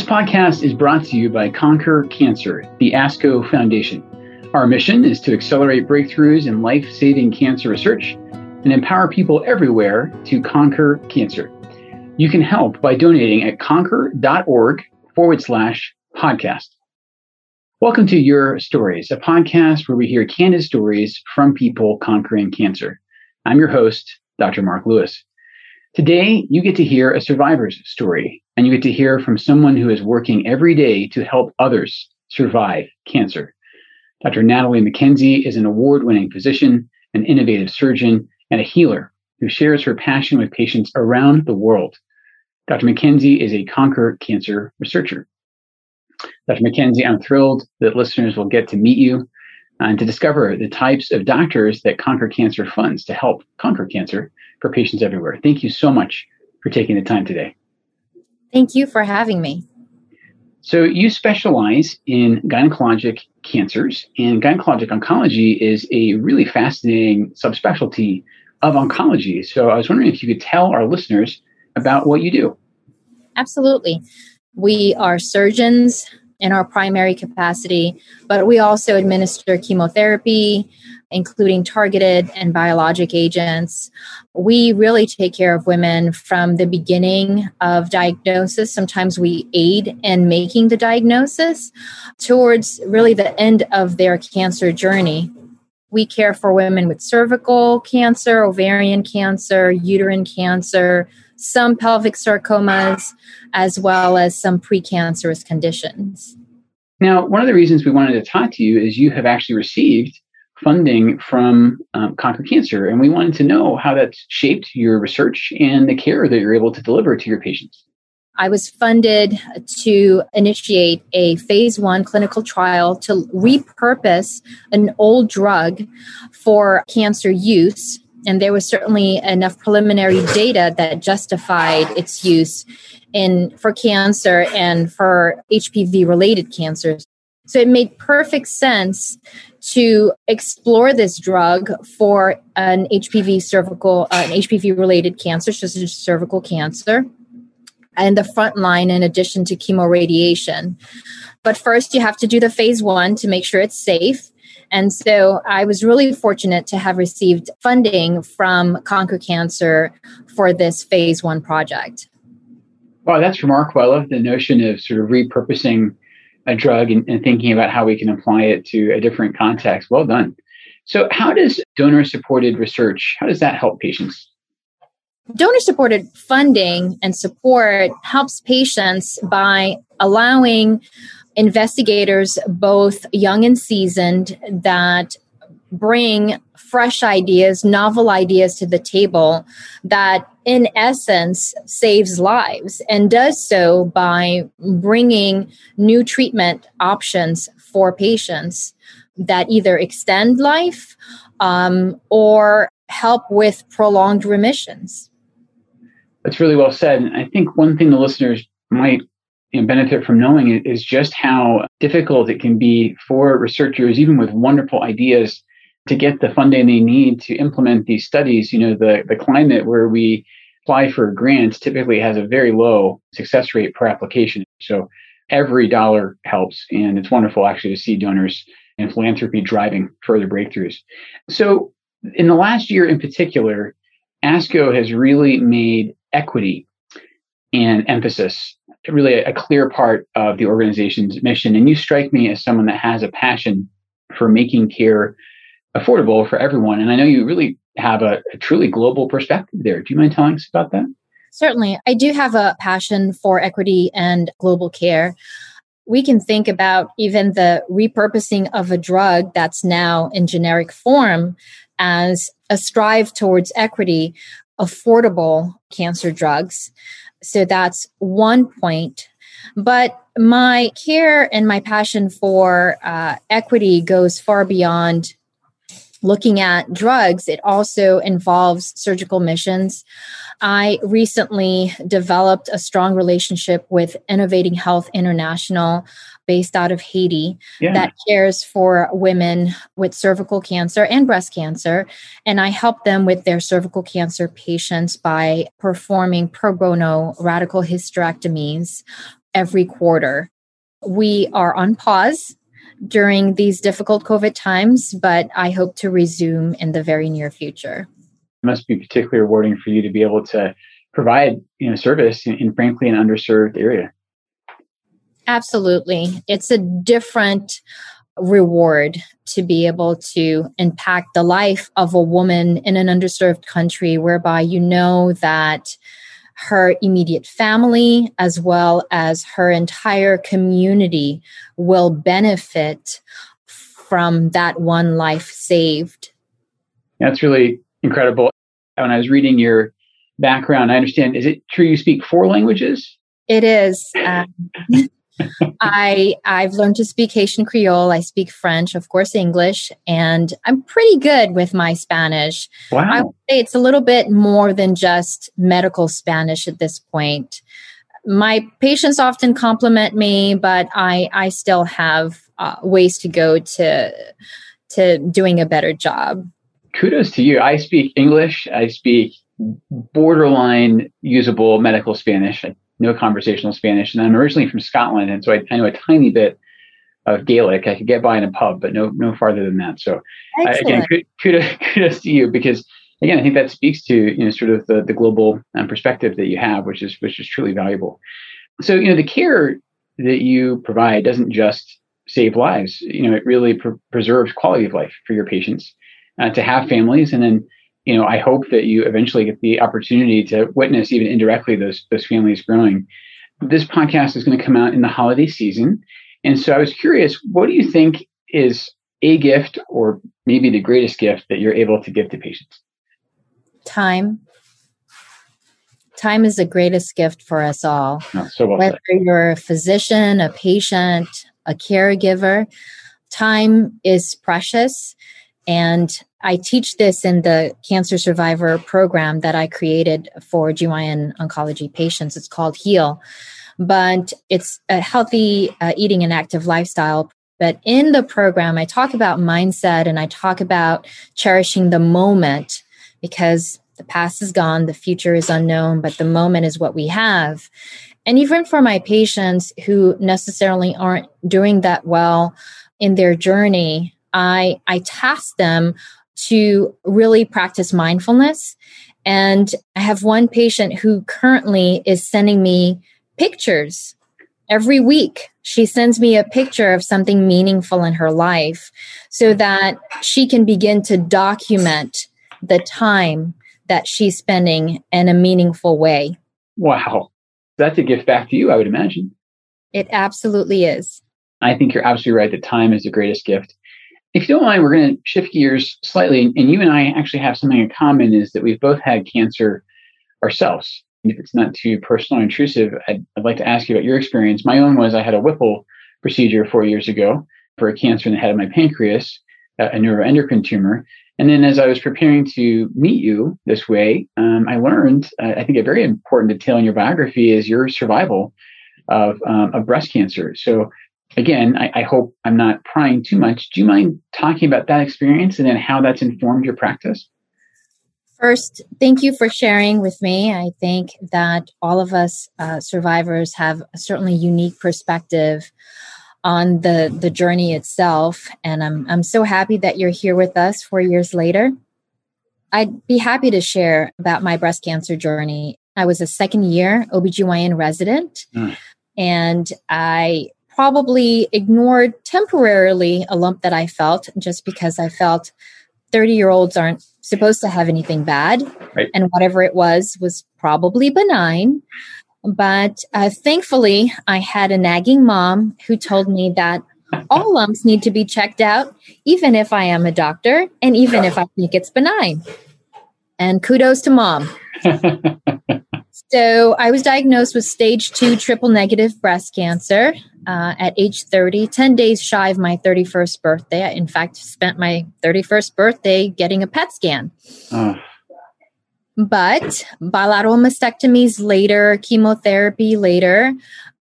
This podcast is brought to you by Conquer Cancer, the ASCO Foundation. Our mission is to accelerate breakthroughs in life saving cancer research and empower people everywhere to conquer cancer. You can help by donating at conquer.org forward slash podcast. Welcome to Your Stories, a podcast where we hear candid stories from people conquering cancer. I'm your host, Dr. Mark Lewis. Today, you get to hear a survivor's story, and you get to hear from someone who is working every day to help others survive cancer. Dr. Natalie McKenzie is an award winning physician, an innovative surgeon, and a healer who shares her passion with patients around the world. Dr. McKenzie is a Conquer Cancer researcher. Dr. McKenzie, I'm thrilled that listeners will get to meet you and to discover the types of doctors that Conquer Cancer funds to help conquer cancer for patients everywhere. Thank you so much for taking the time today. Thank you for having me. So, you specialize in gynecologic cancers, and gynecologic oncology is a really fascinating subspecialty of oncology. So, I was wondering if you could tell our listeners about what you do. Absolutely. We are surgeons in our primary capacity, but we also administer chemotherapy, including targeted and biologic agents. We really take care of women from the beginning of diagnosis. Sometimes we aid in making the diagnosis towards really the end of their cancer journey. We care for women with cervical cancer, ovarian cancer, uterine cancer, some pelvic sarcomas, as well as some precancerous conditions. Now, one of the reasons we wanted to talk to you is you have actually received funding from um, Conquer Cancer, and we wanted to know how that's shaped your research and the care that you're able to deliver to your patients. I was funded to initiate a phase one clinical trial to repurpose an old drug for cancer use. And there was certainly enough preliminary data that justified its use in for cancer and for HPV related cancers. So it made perfect sense to explore this drug for an HPV cervical, uh, an HPV related cancer, such as cervical cancer, and the front line in addition to chemoradiation. But first, you have to do the phase one to make sure it's safe. And so I was really fortunate to have received funding from Conquer Cancer for this phase one project. Wow, that's remarkable. I love the notion of sort of repurposing a drug and, and thinking about how we can apply it to a different context. Well done. So, how does donor supported research, how does that help patients? Donor supported funding and support helps patients by allowing investigators, both young and seasoned, that bring fresh ideas, novel ideas to the table that, in essence, saves lives and does so by bringing new treatment options for patients that either extend life um, or help with prolonged remissions. That's really well said. And I think one thing the listeners might benefit from knowing is just how difficult it can be for researchers, even with wonderful ideas, to get the funding they need to implement these studies, you know, the, the climate where we apply for grants typically has a very low success rate per application. So every dollar helps. And it's wonderful actually to see donors and philanthropy driving further breakthroughs. So in the last year in particular, ASCO has really made equity and emphasis really a, a clear part of the organization's mission. And you strike me as someone that has a passion for making care affordable for everyone. And I know you really have a, a truly global perspective there. Do you mind telling us about that? Certainly. I do have a passion for equity and global care. We can think about even the repurposing of a drug that's now in generic form as a strive towards equity, affordable cancer drugs. So that's one point. But my care and my passion for uh, equity goes far beyond looking at drugs, it also involves surgical missions. I recently developed a strong relationship with Innovating Health International, based out of Haiti, yeah. that cares for women with cervical cancer and breast cancer. And I help them with their cervical cancer patients by performing pro bono radical hysterectomies every quarter. We are on pause during these difficult COVID times, but I hope to resume in the very near future. It must be particularly rewarding for you to be able to provide you know service in, in frankly an underserved area. Absolutely. It's a different reward to be able to impact the life of a woman in an underserved country whereby you know that her immediate family as well as her entire community will benefit from that one life saved. That's really incredible. When I was reading your background, I understand, is it true you speak four languages? It is. Um, I I've learned to speak Haitian Creole. I speak French, of course, English, and I'm pretty good with my Spanish. Wow. I would say it's a little bit more than just medical Spanish at this point. My patients often compliment me, but I I still have uh, ways to go to to doing a better job. Kudos to you. I speak English. I speak borderline usable medical Spanish no conversational Spanish. And I'm originally from Scotland, and so I, I know a tiny bit of Gaelic. I could get by in a pub, but no no farther than that. So uh, again, kudos, kudos to you because again, I think that speaks to you know sort of the the global um, perspective that you have, which is which is truly valuable. So you know the care that you provide doesn't just save lives. You know, it really pr- preserves quality of life for your patients uh, to have families, and then you know, I hope that you eventually get the opportunity to witness even indirectly those those families growing. This podcast is going to come out in the holiday season, and so I was curious, what do you think is a gift or maybe the greatest gift that you're able to give to patients? Time. Time is the greatest gift for us all. Oh, so well Whether said. you're a physician, a patient, a caregiver, time is precious. And I teach this in the cancer survivor program that I created for GYN oncology patients. It's called HEAL, but it's a healthy uh, eating and active lifestyle. But in the program, I talk about mindset and I talk about cherishing the moment because the past is gone, the future is unknown, but the moment is what we have. And even for my patients who necessarily aren't doing that well in their journey, I, I task them to really practice mindfulness. And I have one patient who currently is sending me pictures every week. She sends me a picture of something meaningful in her life so that she can begin to document the time that she's spending in a meaningful way. Wow. That's a gift back to you, I would imagine. It absolutely is. I think you're absolutely right that time is the greatest gift. If you don't mind, we're going to shift gears slightly. And you and I actually have something in common is that we've both had cancer ourselves. if it's not too personal or intrusive, I'd, I'd like to ask you about your experience. My own was I had a Whipple procedure four years ago for a cancer in the head of my pancreas, a neuroendocrine tumor. And then as I was preparing to meet you this way, um, I learned, uh, I think a very important detail in your biography is your survival of, um, of breast cancer. So again, I, I, hope I'm not prying too much. Do you mind talking about that experience and then how that's informed your practice? First, thank you for sharing with me. I think that all of us uh, survivors have a certainly unique perspective on the the journey itself, and I'm I'm so happy that you're here with us four years later. I'd be happy to share about my breast cancer journey. I was a second year OBGYN resident. Mm. And I probably ignored temporarily a lump that I felt just because I felt 30 year olds aren't supposed to have anything bad. Right. And whatever it was was probably benign. But uh, thankfully, I had a nagging mom who told me that all lumps need to be checked out, even if I am a doctor and even if I think it's benign. And kudos to mom. so I was diagnosed with stage two triple negative breast cancer uh, at age 30, 10 days shy of my 31st birthday. I, in fact, spent my 31st birthday getting a PET scan. Oh. But bilateral mastectomies later, chemotherapy later,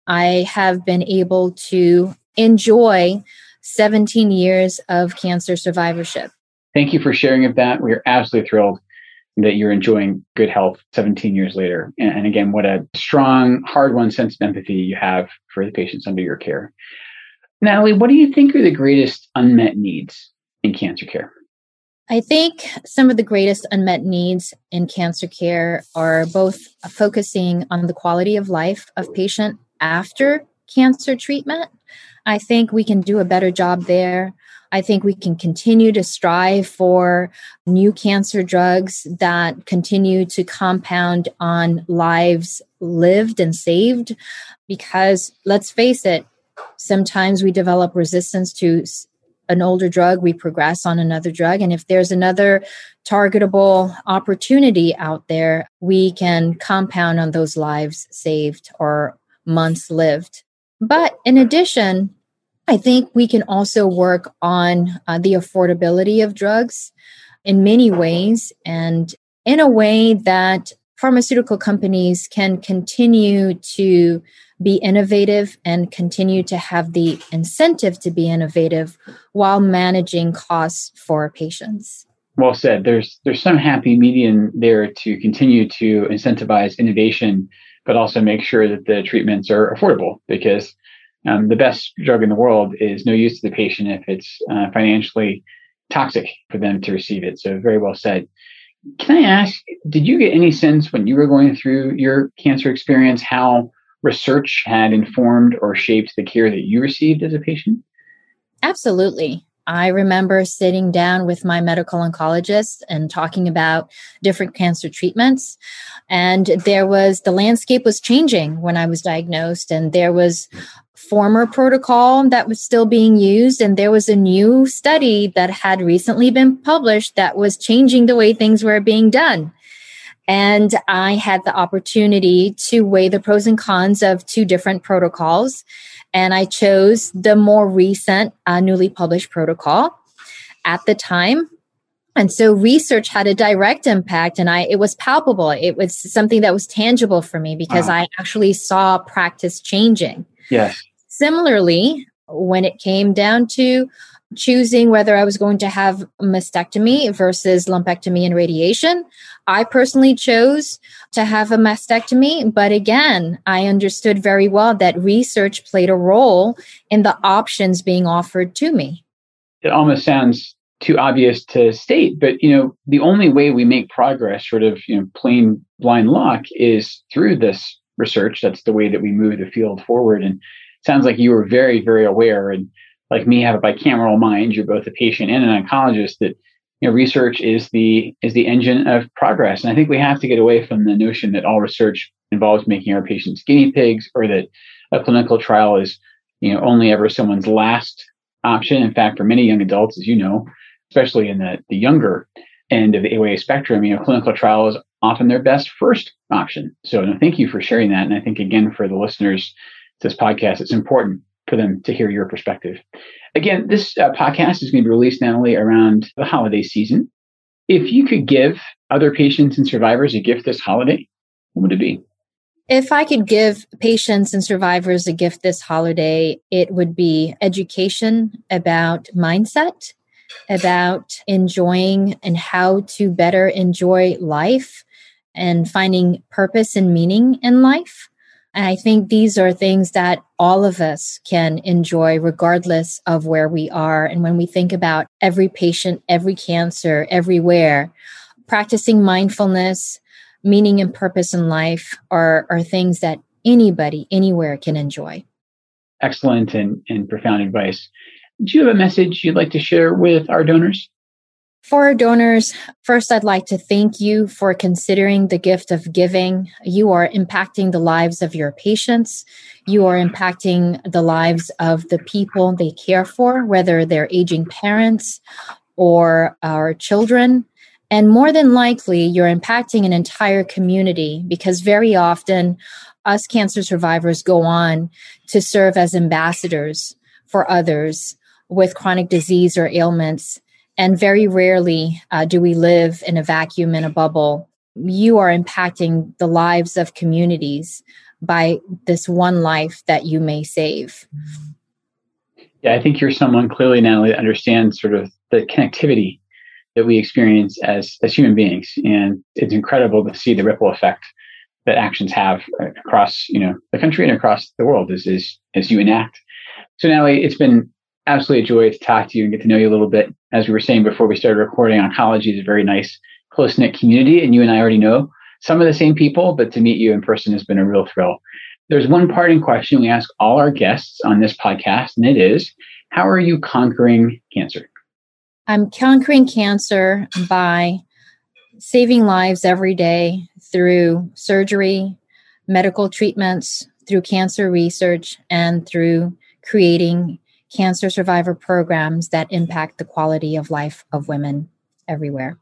I have been able to enjoy 17 years of cancer survivorship. Thank you for sharing of that. We are absolutely thrilled that you're enjoying good health 17 years later. And, again, what a strong, hard won sense of empathy you have for the patients under your care. Natalie, what do you think are the greatest unmet needs in cancer care? I think some of the greatest unmet needs in cancer care are both focusing on the quality of life of patient after cancer treatment. I think we can do a better job there. I think we can continue to strive for new cancer drugs that continue to compound on lives lived and saved. Because let's face it, sometimes we develop resistance to an older drug, we progress on another drug. And if there's another targetable opportunity out there, we can compound on those lives saved or months lived. But in addition, I think we can also work on uh, the affordability of drugs in many ways and in a way that pharmaceutical companies can continue to be innovative and continue to have the incentive to be innovative while managing costs for patients. Well said. There's there's some happy median there to continue to incentivize innovation, but also make sure that the treatments are affordable because um, the best drug in the world is no use to the patient if it's uh, financially toxic for them to receive it. So very well said. Can I ask, did you get any sense when you were going through your cancer experience how research had informed or shaped the care that you received as a patient? Absolutely. I remember sitting down with my medical oncologist and talking about different cancer treatments. And there was the landscape was changing when I was diagnosed, and there was former protocol that was still being used, and there was a new study that had recently been published that was changing the way things were being done. And I had the opportunity to weigh the pros and cons of two different protocols. And I chose the more recent, uh, newly published protocol at the time. And so research had a direct impact and I, it was palpable. It was something that was tangible for me because wow. I actually saw practice changing. Yes. Similarly, when it came down to choosing whether I was going to have mastectomy versus lumpectomy and radiation. I personally chose to have a mastectomy, but again, I understood very well that research played a role in the options being offered to me. It almost sounds too obvious to state, but you know, the only way we make progress, sort of, you know, plain blind luck, is through this research. That's the way that we move the field forward. And sounds like you were very, very aware and like me have a bicameral mind. You're both a patient and an oncologist. That you know, research is the is the engine of progress. And I think we have to get away from the notion that all research involves making our patients guinea pigs, or that a clinical trial is you know only ever someone's last option. In fact, for many young adults, as you know, especially in the the younger end of the AYA spectrum, you know, clinical trial is often their best first option. So thank you for sharing that. And I think again for the listeners to this podcast, it's important for them to hear your perspective. Again, this uh, podcast is going to be released only around the holiday season. If you could give other patients and survivors a gift this holiday, what would it be? If I could give patients and survivors a gift this holiday, it would be education about mindset, about enjoying and how to better enjoy life and finding purpose and meaning in life. And I think these are things that all of us can enjoy regardless of where we are. And when we think about every patient, every cancer, everywhere, practicing mindfulness, meaning and purpose in life are, are things that anybody, anywhere can enjoy. Excellent and, and profound advice. Do you have a message you'd like to share with our donors? For our donors, first, I'd like to thank you for considering the gift of giving. You are impacting the lives of your patients. You are impacting the lives of the people they care for, whether they're aging parents or our children. And more than likely, you're impacting an entire community because very often us cancer survivors go on to serve as ambassadors for others with chronic disease or ailments and very rarely uh, do we live in a vacuum in a bubble. You are impacting the lives of communities by this one life that you may save. Yeah, I think you're someone clearly, Natalie, that understands sort of the connectivity that we experience as, as human beings. And it's incredible to see the ripple effect that actions have across, you know, the country and across the world as, as, as you enact. So Natalie, it's been absolutely a joy to talk to you and get to know you a little bit. As we were saying before we started recording, oncology is a very nice, close knit community. And you and I already know some of the same people, but to meet you in person has been a real thrill. There's one parting question we ask all our guests on this podcast, and it is How are you conquering cancer? I'm conquering cancer by saving lives every day through surgery, medical treatments, through cancer research, and through creating cancer survivor programs that impact the quality of life of women everywhere.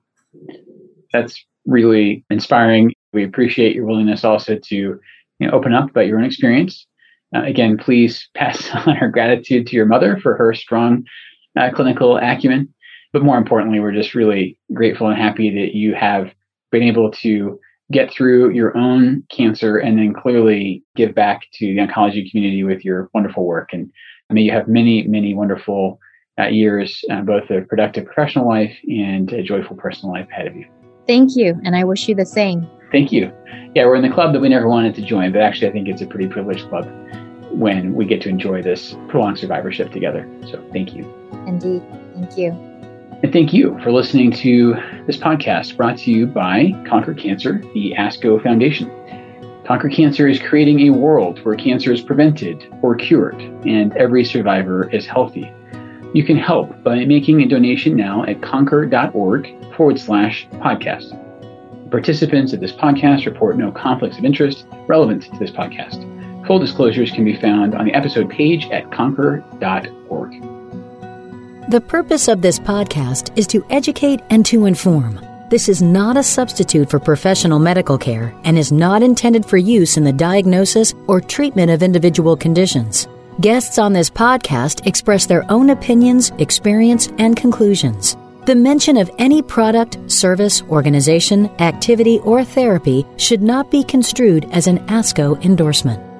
That's really inspiring. We appreciate your willingness also to you know, open up about your own experience. Uh, again, please pass on our gratitude to your mother for her strong uh, clinical acumen. But more importantly, we're just really grateful and happy that you have been able to get through your own cancer and then clearly give back to the oncology community with your wonderful work. And may you have many, many wonderful uh, years, uh, both a productive professional life and a joyful personal life ahead of you. Thank you. And I wish you the same. Thank you. Yeah, we're in the club that we never wanted to join, but actually, I think it's a pretty privileged club when we get to enjoy this prolonged survivorship together. So thank you. Indeed. Thank you. And thank you for listening to this podcast brought to you by Conquer Cancer, the ASCO Foundation. Conquer Cancer is creating a world where cancer is prevented or cured and every survivor is healthy. You can help by making a donation now at conquer.org forward slash podcast. Participants of this podcast report no conflicts of interest relevant to this podcast. Full disclosures can be found on the episode page at conquer.org. The purpose of this podcast is to educate and to inform. This is not a substitute for professional medical care and is not intended for use in the diagnosis or treatment of individual conditions. Guests on this podcast express their own opinions, experience, and conclusions. The mention of any product, service, organization, activity, or therapy should not be construed as an ASCO endorsement.